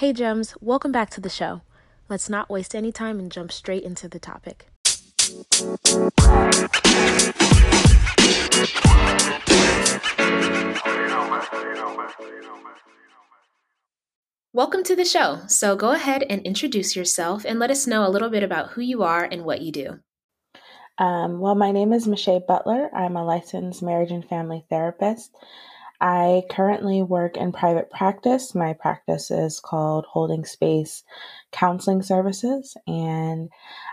Hey, Gems, welcome back to the show. Let's not waste any time and jump straight into the topic. Welcome to the show. So go ahead and introduce yourself and let us know a little bit about who you are and what you do. Um, well, my name is Michelle Butler. I'm a licensed marriage and family therapist. I currently work in private practice. My practice is called Holding Space Counseling Services, and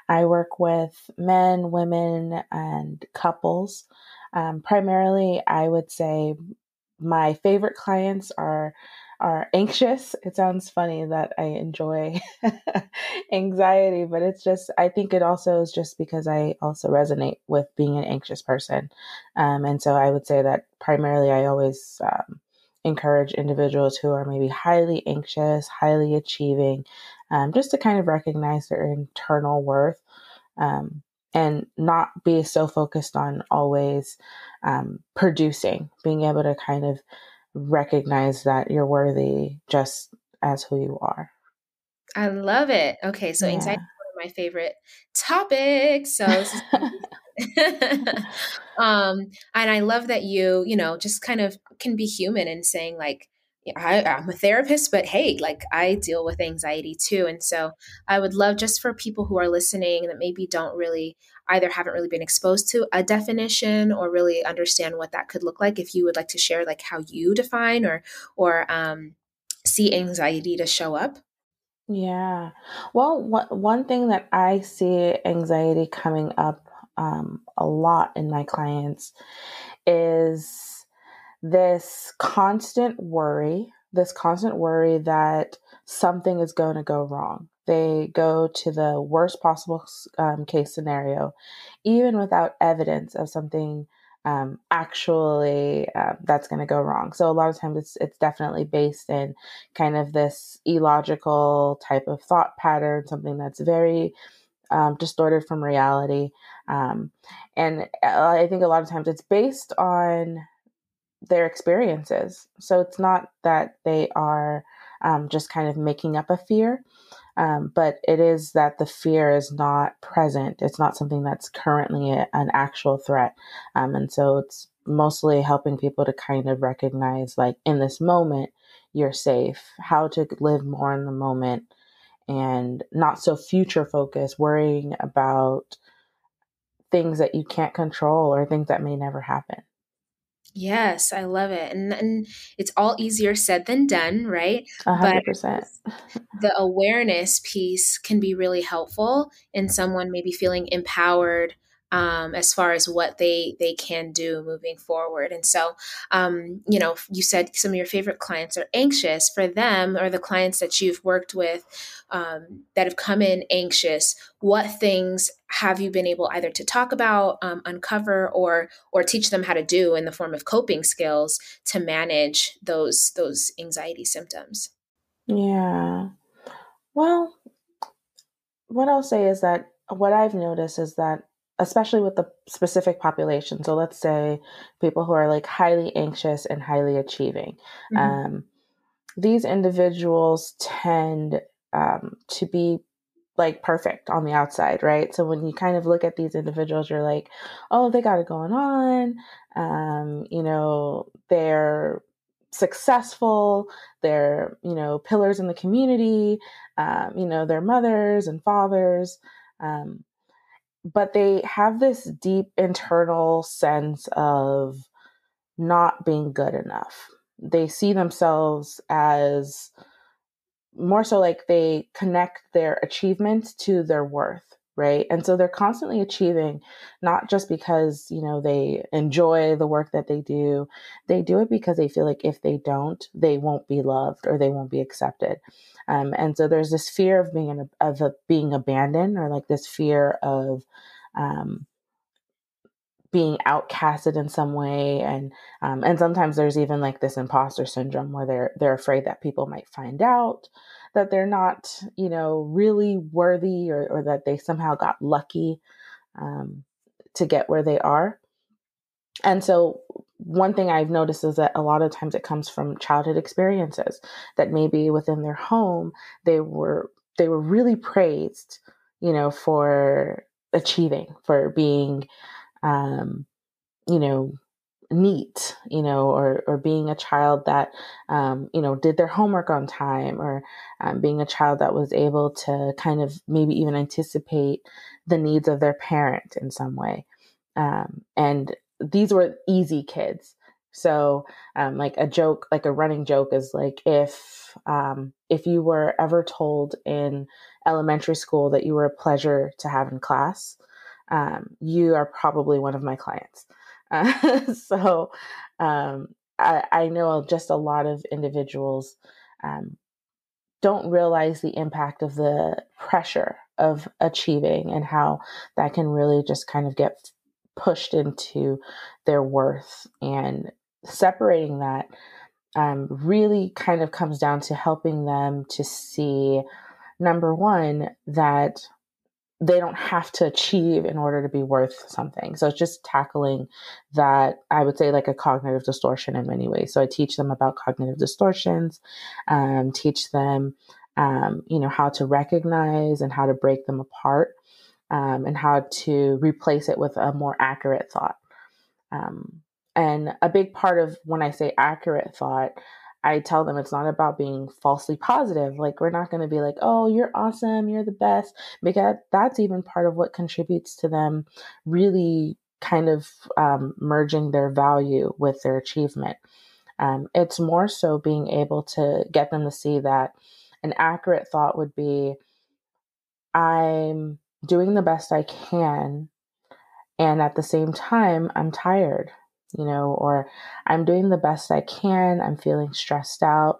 I work with men, women, and couples. Um, primarily, I would say my favorite clients are are anxious. It sounds funny that I enjoy anxiety, but it's just, I think it also is just because I also resonate with being an anxious person. Um, and so I would say that primarily I always um, encourage individuals who are maybe highly anxious, highly achieving, um, just to kind of recognize their internal worth. Um, and not be so focused on always um, producing, being able to kind of recognize that you're worthy just as who you are. I love it. Okay, so yeah. anxiety is one of my favorite topics. So um and I love that you, you know, just kind of can be human and saying like I, am a therapist, but hey, like I deal with anxiety too. And so I would love just for people who are listening that maybe don't really either haven't really been exposed to a definition or really understand what that could look like if you would like to share like how you define or or um, see anxiety to show up yeah well what, one thing that i see anxiety coming up um, a lot in my clients is this constant worry this constant worry that something is going to go wrong they go to the worst possible um, case scenario, even without evidence of something um, actually uh, that's going to go wrong. So a lot of times it's it's definitely based in kind of this illogical type of thought pattern, something that's very um, distorted from reality. Um, and uh, I think a lot of times it's based on their experiences. So it's not that they are um, just kind of making up a fear. Um, but it is that the fear is not present. It's not something that's currently a, an actual threat. Um, and so it's mostly helping people to kind of recognize, like, in this moment, you're safe, how to live more in the moment and not so future focused, worrying about things that you can't control or things that may never happen. Yes, I love it. And, and it's all easier said than done, right? 100%. But the awareness piece can be really helpful in someone maybe feeling empowered um, as far as what they they can do moving forward. And so, um, you know, you said some of your favorite clients are anxious. For them, or the clients that you've worked with um, that have come in anxious, what things have you been able either to talk about, um, uncover, or or teach them how to do in the form of coping skills to manage those those anxiety symptoms? Yeah. Well, what I'll say is that what I've noticed is that especially with the specific population. So let's say people who are like highly anxious and highly achieving. Mm-hmm. Um, these individuals tend um, to be like perfect on the outside, right? So when you kind of look at these individuals, you're like, oh, they got it going on. Um, you know, they're successful, they're, you know, pillars in the community, um, you know, they're mothers and fathers. Um, but they have this deep internal sense of not being good enough. They see themselves as more so like they connect their achievements to their worth, right? And so they're constantly achieving, not just because, you know, they enjoy the work that they do. They do it because they feel like if they don't, they won't be loved or they won't be accepted. Um, and so there's this fear of being of a, being abandoned, or like this fear of um, being outcasted in some way, and um, and sometimes there's even like this imposter syndrome where they're they're afraid that people might find out that they're not, you know, really worthy, or or that they somehow got lucky um, to get where they are. and so one thing I've noticed is that a lot of times it comes from childhood experiences that maybe within their home they were they were really praised, you know, for achieving, for being, um, you know, neat, you know, or or being a child that, um, you know, did their homework on time, or um, being a child that was able to kind of maybe even anticipate the needs of their parent in some way. Um, and these were easy kids. So, um, like a joke, like a running joke is like if um, if you were ever told in elementary school that you were a pleasure to have in class, um, you are probably one of my clients. Uh, so, um, I, I, know just a lot of individuals um, don't realize the impact of the pressure of achieving and how that can really just kind of get pushed into their worth and separating that um, really kind of comes down to helping them to see number one that they don't have to achieve in order to be worth something. So it's just tackling that, I would say, like a cognitive distortion in many ways. So I teach them about cognitive distortions, um, teach them, um, you know, how to recognize and how to break them apart, um, and how to replace it with a more accurate thought. Um, and a big part of when I say accurate thought, I tell them it's not about being falsely positive. Like, we're not going to be like, oh, you're awesome, you're the best, because that's even part of what contributes to them really kind of um, merging their value with their achievement. Um, it's more so being able to get them to see that an accurate thought would be, I'm doing the best I can. And at the same time, I'm tired you know, or I'm doing the best I can, I'm feeling stressed out,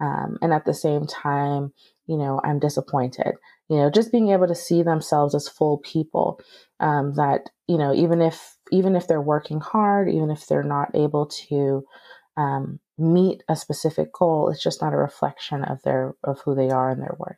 um, and at the same time, you know, I'm disappointed. You know, just being able to see themselves as full people, um, that you know, even if even if they're working hard, even if they're not able to um, meet a specific goal, it's just not a reflection of their of who they are and their worth.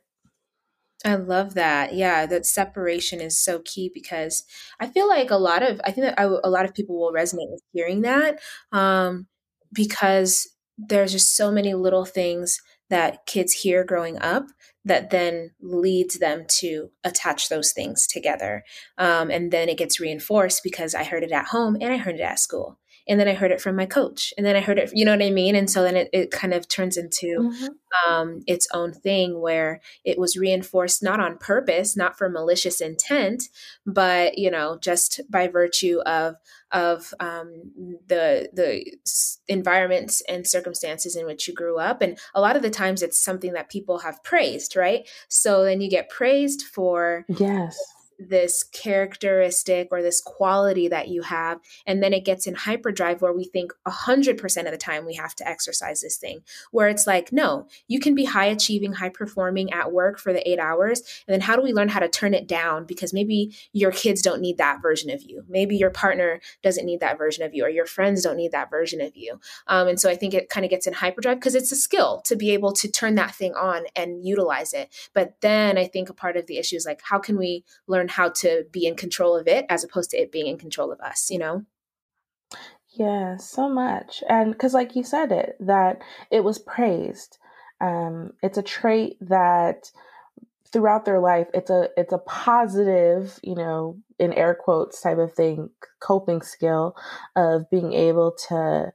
I love that. Yeah, that separation is so key because I feel like a lot of I think that I, a lot of people will resonate with hearing that um, because there's just so many little things that kids hear growing up that then leads them to attach those things together, um, and then it gets reinforced because I heard it at home and I heard it at school and then I heard it from my coach, and then I heard it, you know what I mean? And so then it, it kind of turns into mm-hmm. um, its own thing where it was reinforced not on purpose, not for malicious intent, but you know, just by virtue of of um, the the environments and circumstances in which you grew up, and a lot of the times it's something that people have praised, right? So then you get praised for yes this characteristic or this quality that you have and then it gets in hyperdrive where we think 100% of the time we have to exercise this thing where it's like no you can be high achieving high performing at work for the 8 hours and then how do we learn how to turn it down? Because maybe your kids don't need that version of you. Maybe your partner doesn't need that version of you or your friends don't need that version of you. Um, and so i think it kind of gets in hyperdrive because it's a skill to be able to turn that thing on and utilize it. But then i think a part of the issue is like how can we learn how to be in control of it as opposed to it being in control of us, you know? Yeah, so much. And because, like you said, it that it was praised. Um, it's a trait that throughout their life, it's a it's a positive, you know, in air quotes type of thing, coping skill of being able to,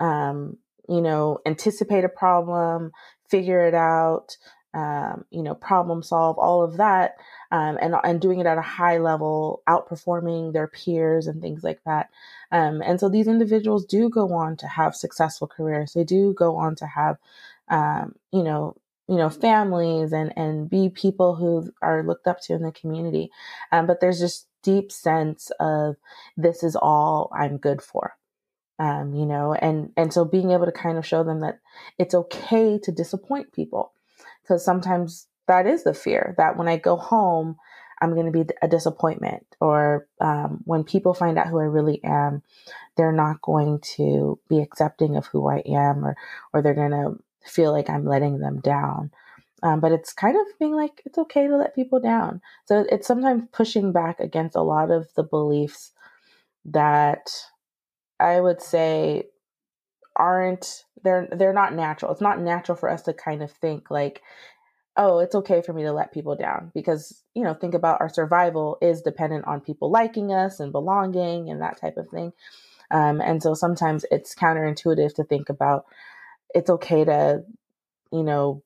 um, you know, anticipate a problem, figure it out, um, you know, problem solve, all of that, um, and and doing it at a high level, outperforming their peers and things like that. Um, and so these individuals do go on to have successful careers. They do go on to have, um, you know, you know, families and and be people who are looked up to in the community. Um, but there's just deep sense of this is all I'm good for. Um, you know, and and so being able to kind of show them that it's okay to disappoint people because sometimes that is the fear that when I go home, I'm going to be a disappointment, or um, when people find out who I really am, they're not going to be accepting of who I am, or or they're going to feel like I'm letting them down. Um, but it's kind of being like it's okay to let people down. So it's sometimes pushing back against a lot of the beliefs that I would say aren't they're they're not natural. It's not natural for us to kind of think like oh, it's okay for me to let people down because, you know, think about our survival is dependent on people liking us and belonging and that type of thing. Um, and so sometimes it's counterintuitive to think about it's okay to, you know,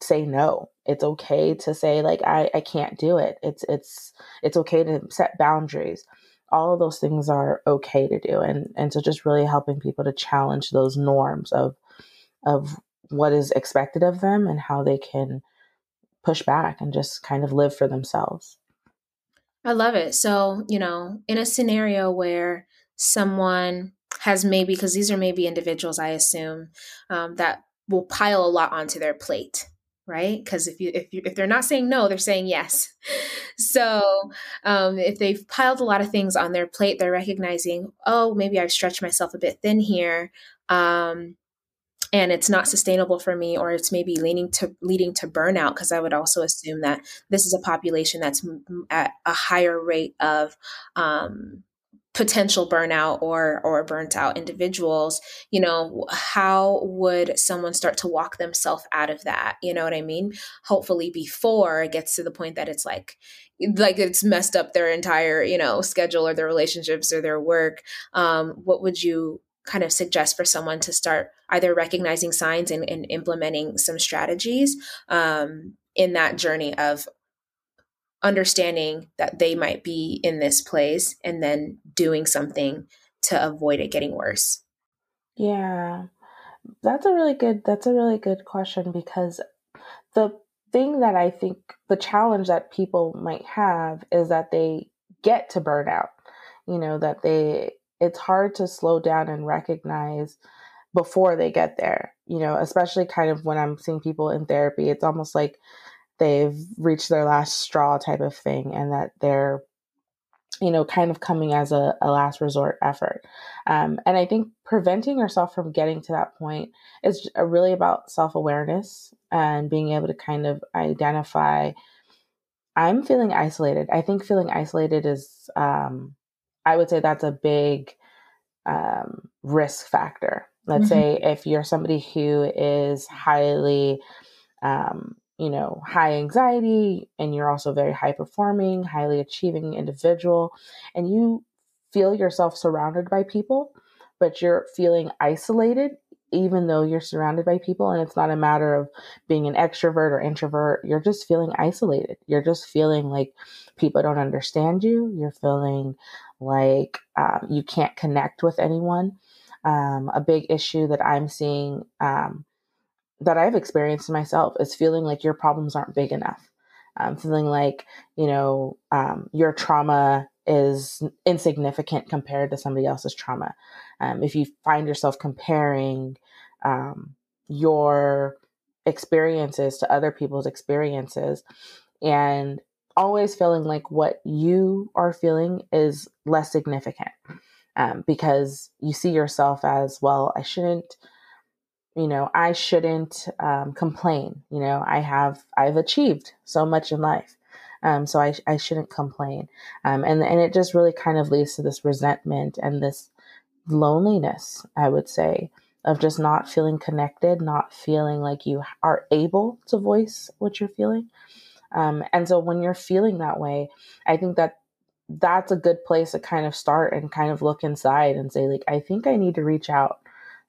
say no. It's okay to say like I, I can't do it. It's it's it's okay to set boundaries. All of those things are okay to do. And and so just really helping people to challenge those norms of of what is expected of them and how they can push back and just kind of live for themselves. I love it. So, you know, in a scenario where someone has maybe, because these are maybe individuals, I assume, um, that will pile a lot onto their plate right? Because if you if you if they're not saying no they're saying yes. So um, if they've piled a lot of things on their plate they're recognizing oh maybe i've stretched myself a bit thin here um, and it's not sustainable for me or it's maybe leaning to leading to burnout because i would also assume that this is a population that's at a higher rate of um, potential burnout or or burnt out individuals you know how would someone start to walk themselves out of that? You know what i mean? Hopefully before it gets to the point that it's like like it's messed up their entire you know schedule or their relationships or their work. Um, what would you kind of suggest for someone to start either recognizing signs and, and implementing some strategies um, in that journey of understanding that they might be in this place and then doing something to avoid it getting worse yeah that's a really good that's a really good question because the thing that i think the challenge that people might have is that they get to burnout you know that they it's hard to slow down and recognize before they get there. You know, especially kind of when I'm seeing people in therapy, it's almost like they've reached their last straw type of thing and that they're you know kind of coming as a, a last resort effort um, and i think preventing yourself from getting to that point is really about self-awareness and being able to kind of identify i'm feeling isolated i think feeling isolated is um, I would say that's a big um, risk factor. Let's mm-hmm. say if you're somebody who is highly, um, you know, high anxiety and you're also very high performing, highly achieving individual, and you feel yourself surrounded by people, but you're feeling isolated, even though you're surrounded by people. And it's not a matter of being an extrovert or introvert. You're just feeling isolated. You're just feeling like people don't understand you. You're feeling like um, you can't connect with anyone. Um, a big issue that I'm seeing um, that I've experienced myself is feeling like your problems aren't big enough. Um, feeling like, you know, um, your trauma is insignificant compared to somebody else's trauma. Um, if you find yourself comparing your experiences to other people's experiences and always feeling like what you are feeling is less significant um, because you see yourself as well i shouldn't you know i shouldn't um, complain you know i have i've achieved so much in life um, so I, I shouldn't complain um, and and it just really kind of leads to this resentment and this loneliness i would say of just not feeling connected not feeling like you are able to voice what you're feeling um, and so when you're feeling that way, I think that that's a good place to kind of start and kind of look inside and say, like, I think I need to reach out.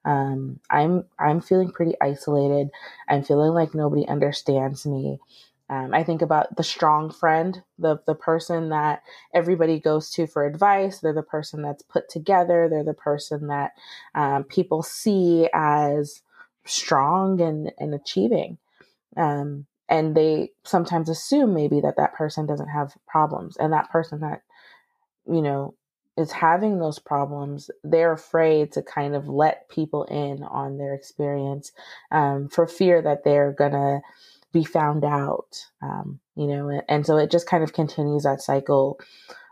Um, I'm I'm feeling pretty isolated. I'm feeling like nobody understands me. Um, I think about the strong friend, the the person that everybody goes to for advice. They're the person that's put together. They're the person that um, people see as strong and and achieving. Um, and they sometimes assume maybe that that person doesn't have problems and that person that you know is having those problems they're afraid to kind of let people in on their experience um, for fear that they're gonna be found out um, you know and, and so it just kind of continues that cycle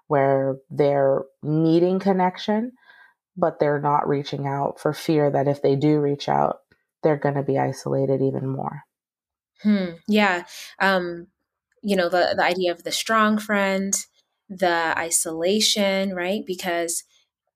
where they're needing connection but they're not reaching out for fear that if they do reach out they're going to be isolated even more Hmm. Yeah. Um, you know, the, the idea of the strong friend, the isolation, right? Because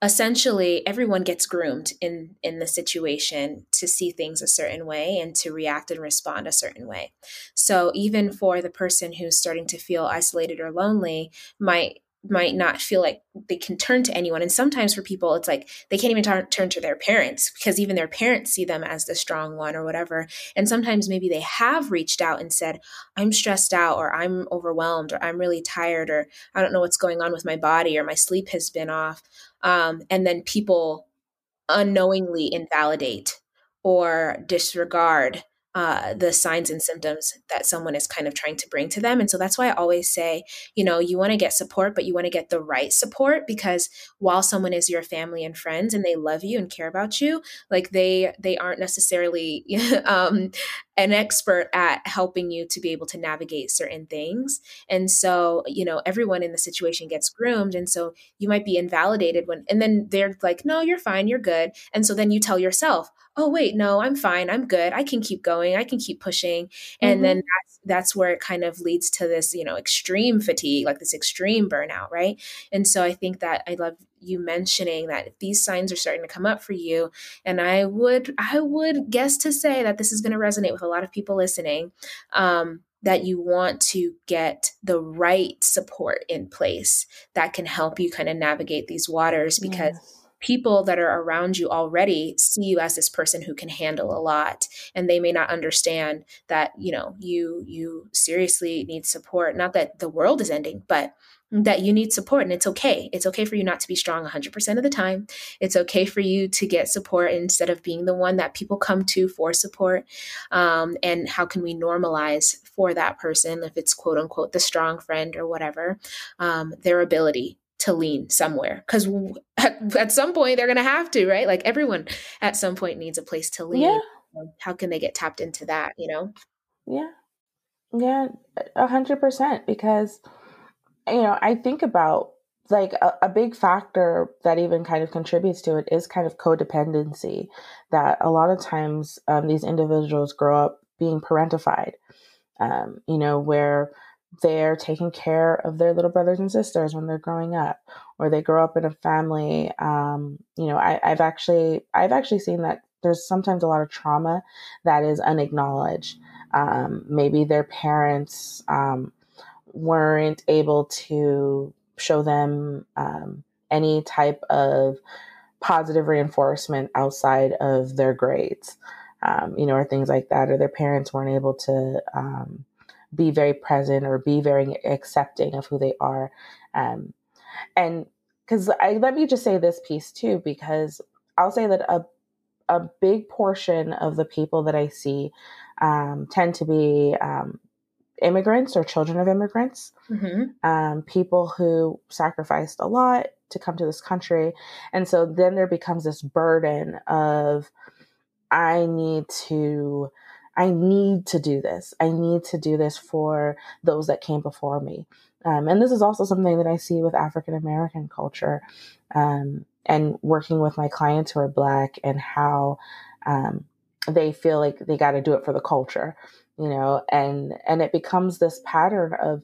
essentially everyone gets groomed in in the situation to see things a certain way and to react and respond a certain way so even for the person who's starting to feel isolated or lonely might might not feel like they can turn to anyone. And sometimes for people it's like they can't even tar- turn to their parents because even their parents see them as the strong one or whatever. And sometimes maybe they have reached out and said i'm stressed out or i'm overwhelmed or i'm really tired or i don't know what's going on with my body or my sleep has been off. Um, and then people unknowingly invalidate or disregard uh, the signs and symptoms that someone is kind of trying to bring to them. And so that's why I always say, you know, you want to get support, but you want to get the right support because while someone is your family and friends and they love you and care about you, like they they aren't necessarily um, an expert at helping you to be able to navigate certain things. And so, you know, everyone in the situation gets groomed. And so you might be invalidated when, and then they're like, no, you're fine, you're good. And so then you tell yourself, oh wait no i'm fine i'm good i can keep going i can keep pushing and mm-hmm. then that's where it kind of leads to this you know extreme fatigue like this extreme burnout right? And so i think that i love you mentioning that these signs are starting to come up for you and i would i would guess to say that this is going to resonate with a lot of people listening um, that you want to get the right support in place that can help you kind of navigate these waters because people that are around you already see you as this person who can handle a lot and they may not understand that you know you you seriously need support. Not that the world is ending but that you need support and it's okay. It's okay for you not to be strong 100% of the time. It's okay for you to get support instead of being the one that people come to for support. Um, and how can we normalize for that person if it's quote unquote the strong friend or whatever? Um, their ability to lean somewhere because at, at, some point they're going to have to right? Like everyone at some point needs a place to lean. Yeah. how can they get tapped into that you know? Yeah. Yeah a hundred percent because you know i think about like a, a, big factor that even kind of contributes to it is kind of codependency that a lot of times um, these individuals grow up being parentified. Um, you know where they're taking care of their little brothers and sisters when they're growing up or they grow up in a family um, you know I, i've actually i've actually seen that there's sometimes a lot of trauma that is unacknowledged. Um, maybe their parents um, weren't able to show them um, any type of positive reinforcement outside of their grades um, you know or things like that or their parents weren't able to um, be very present or be very accepting of who they are. Um, and because I let me just say this piece too, because I'll say that a a big portion of the people that I see um, tend to be um, immigrants or children of immigrants, mm-hmm. um, people who sacrificed a lot to come to this country. And so then there becomes this burden of, I need to I need to do this. I need to do this for those that came before me. Um, and this is also something that I see with African American culture um, and working with my clients who are Black and how um, they feel like they got to do it for the culture, you know, and and it becomes this pattern of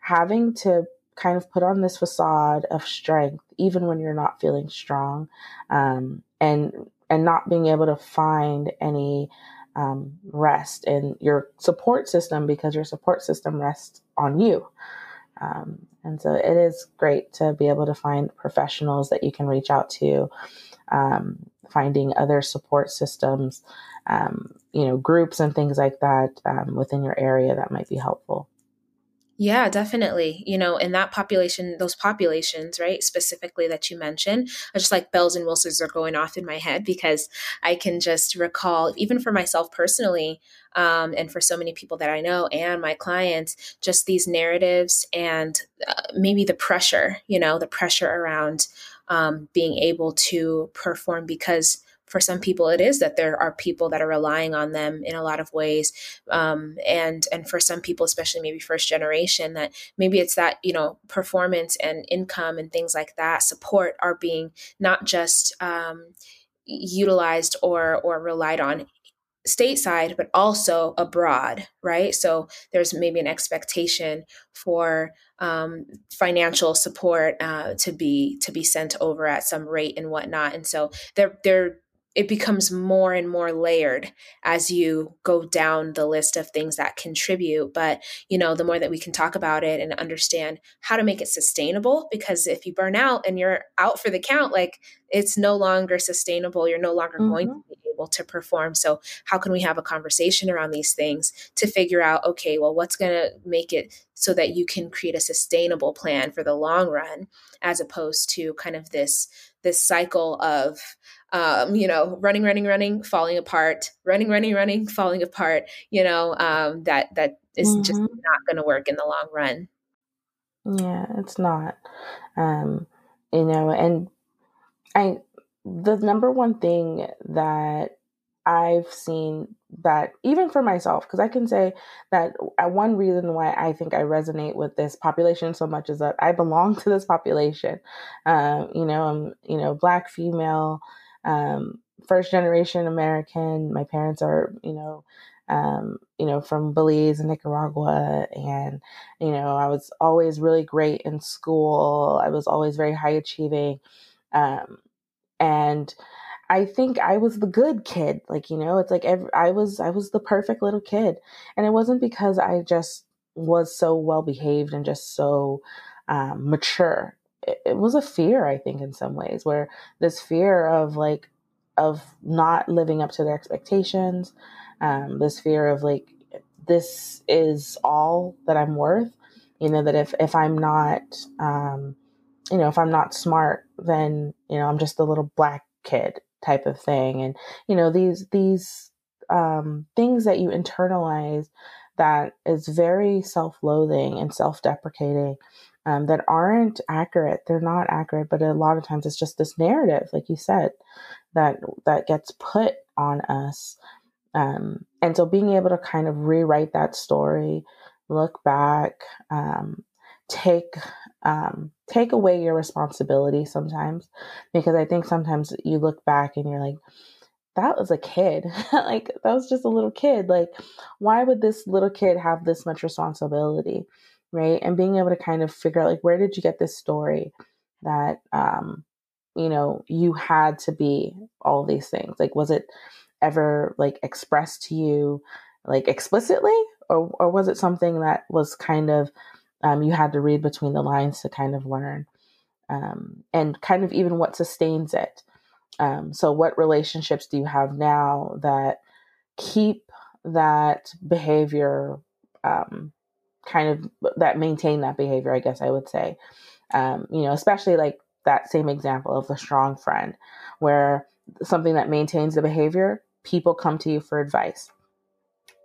having to kind of put on this facade of strength even when you're not feeling strong, um, and and not being able to find any um, rest and your support system because your support system rests on you. Um, and so it is great to be able to find professionals that you can reach out to, um, finding other support systems, um, you know, groups and things like that um, within your area that might be helpful. Yeah, definitely. You know, in that population, those populations, right, specifically that you mentioned, I just like bells and whistles are going off in my head because I can just recall, even for myself personally, um, and for so many people that I know and my clients, just these narratives and uh, maybe the pressure, you know, the pressure around um, being able to perform because for some people it is that there are people that are relying on them in a lot of ways um, and and for some people especially maybe first generation that maybe it's that you know performance and income and things like that support are being not just um, utilized or or relied on stateside, but also abroad, right? So there's maybe an expectation for um, financial support uh, to be to be sent over at some rate and whatnot, and so they're they're it becomes more and more layered as you go down the list of things that contribute. But you know the more that we can talk about it and understand how to make it sustainable because if you burn out and you're out for the count like it's no longer sustainable you're no longer mm-hmm. going to be able to perform so how can we have a conversation around these things to figure out okay well what's going to make it so that you can create a sustainable plan for the long run as opposed to kind of this this cycle of um, you know, running, running, running, falling apart, running, running, running, falling apart, you know, um, that, that is mm-hmm. just not going to work in the long run. Yeah, it's not. Um, you know, and I, the number one thing that I've seen that even for myself, because I can say that uh, one reason why I think I resonate with this population so much is that I belong to this population. Um, you know, I'm you know black female, um, first generation American. My parents are, you know, um, you know, from Belize and Nicaragua. And, you know, I was always really great in school. I was always very high achieving. Um, and I think I was the good kid. Like, you know, it's like every, I was, I was the perfect little kid. And it wasn't because I just was so well behaved and just so um, mature it, was a fear, I think, in some ways, where this fear of like of not living up to their expectations, um, this fear of like this is all that I'm worth. You know that if if I'm not, um, you know, if I'm not smart, then you know I'm just a little black kid type of thing, and you know these these um, things that you internalize that is very self-loathing and self-deprecating um, that aren't accurate. They're not accurate, but a lot of times it's just this narrative, like you said, that that gets put on us. Um, and so being able to kind of rewrite that story, look back, um, take um, take away your responsibility sometimes, because I think sometimes you look back and you're like, that was a kid. like that was just a little kid. Like, why would this little kid have this much responsibility? right? And being able to kind of figure out like where did you get this story that um you know you had to be all these things like was it ever like expressed to you like explicitly or or was it something that was kind of um, you had to read between the lines to kind of learn um, and kind of even what sustains it um, so what relationships do you have now that keep that behavior um, kind of that maintain that behavior, I guess I would say. Um, you know, especially like that same example of the strong friend, where something that maintains the behavior, people come to you for advice.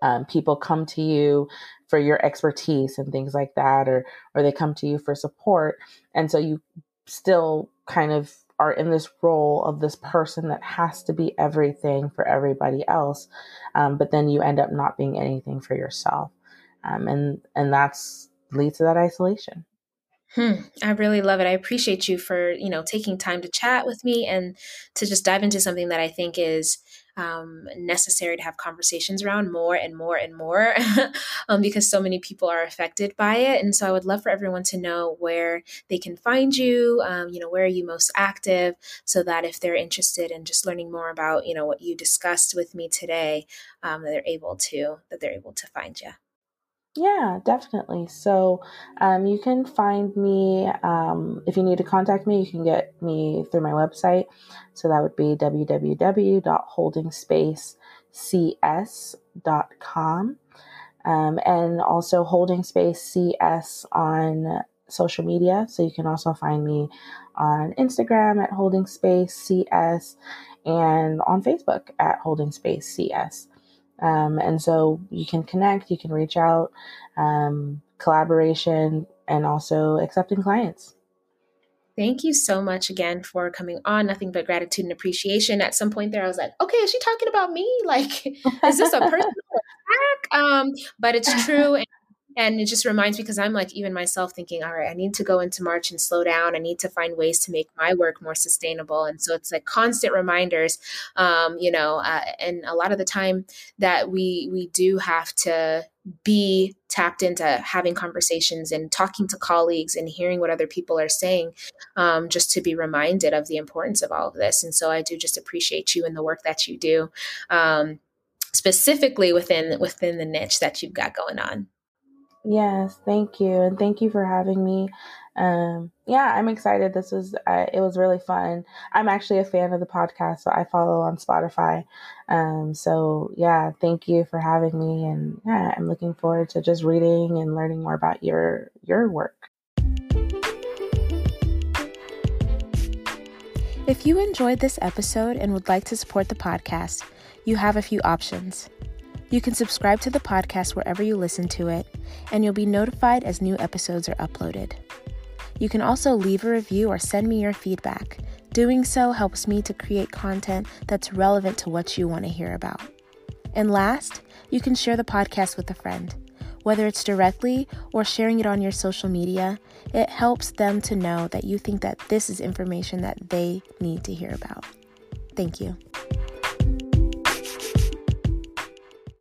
Um, people come to you for your expertise and things like that, or or they come to you for support, and so you still kind of are in this role of this person that has to be everything for everybody else, um, but then you end up not being anything for yourself um, and and that's leads to that isolation. Hmm, I really love it. I appreciate you for you know taking time to chat with me and to just dive into something that I think is um, necessary to have conversations around more and more and more um, because so many people are affected by it. And so I would love for everyone to know where they can find you. Um, you know, where are you most active, so that if they're interested in just learning more about you know what you discussed with me today, um, that they're able to that they're able to find you. Yeah, definitely. So um, you can find me, um, if you need to contact me, you can get me through my website. So that would be www.holdingspacecs.com. Um, and also Holding Space CS on social media. So you can also find me on Instagram at Holding Space CS and on Facebook at Holding Space CS. Um, and so you can connect, you can reach out, um, collaboration, and also accepting clients. Thank you so much again for coming on. Nothing but gratitude and appreciation. At some point there, I was like, okay, is she talking about me? Like, is this a personal attack? Um, but it's true. And and it just reminds me because I'm like even myself thinking, all right, I need to go into March and slow down. I need to find ways to make my work more sustainable. And so it's like constant reminders, um, you know, uh, and a lot of the time that we we do have to be tapped into having conversations and talking to colleagues and hearing what other people are saying um, just to be reminded of the importance of all of this and so i do just appreciate you and the work that you do um, specifically within within the niche that you've got going on Yes, thank you, and thank you for having me. Um, yeah, I'm excited. This was uh, it was really fun. I'm actually a fan of the podcast, so I follow on Spotify. Um, so yeah, thank you for having me, and yeah, I'm looking forward to just reading and learning more about your your work. If you enjoyed this episode and would like to support the podcast, you have a few options. You can subscribe to the podcast wherever you listen to it, and you'll be notified as new episodes are uploaded. You can also leave a review or send me your feedback. Doing so helps me to create content that's relevant to what you want to hear about. And last, you can share the podcast with a friend. Whether it's directly or sharing it on your social media, it helps them to know that you think that this is information that they need to hear about. Thank you.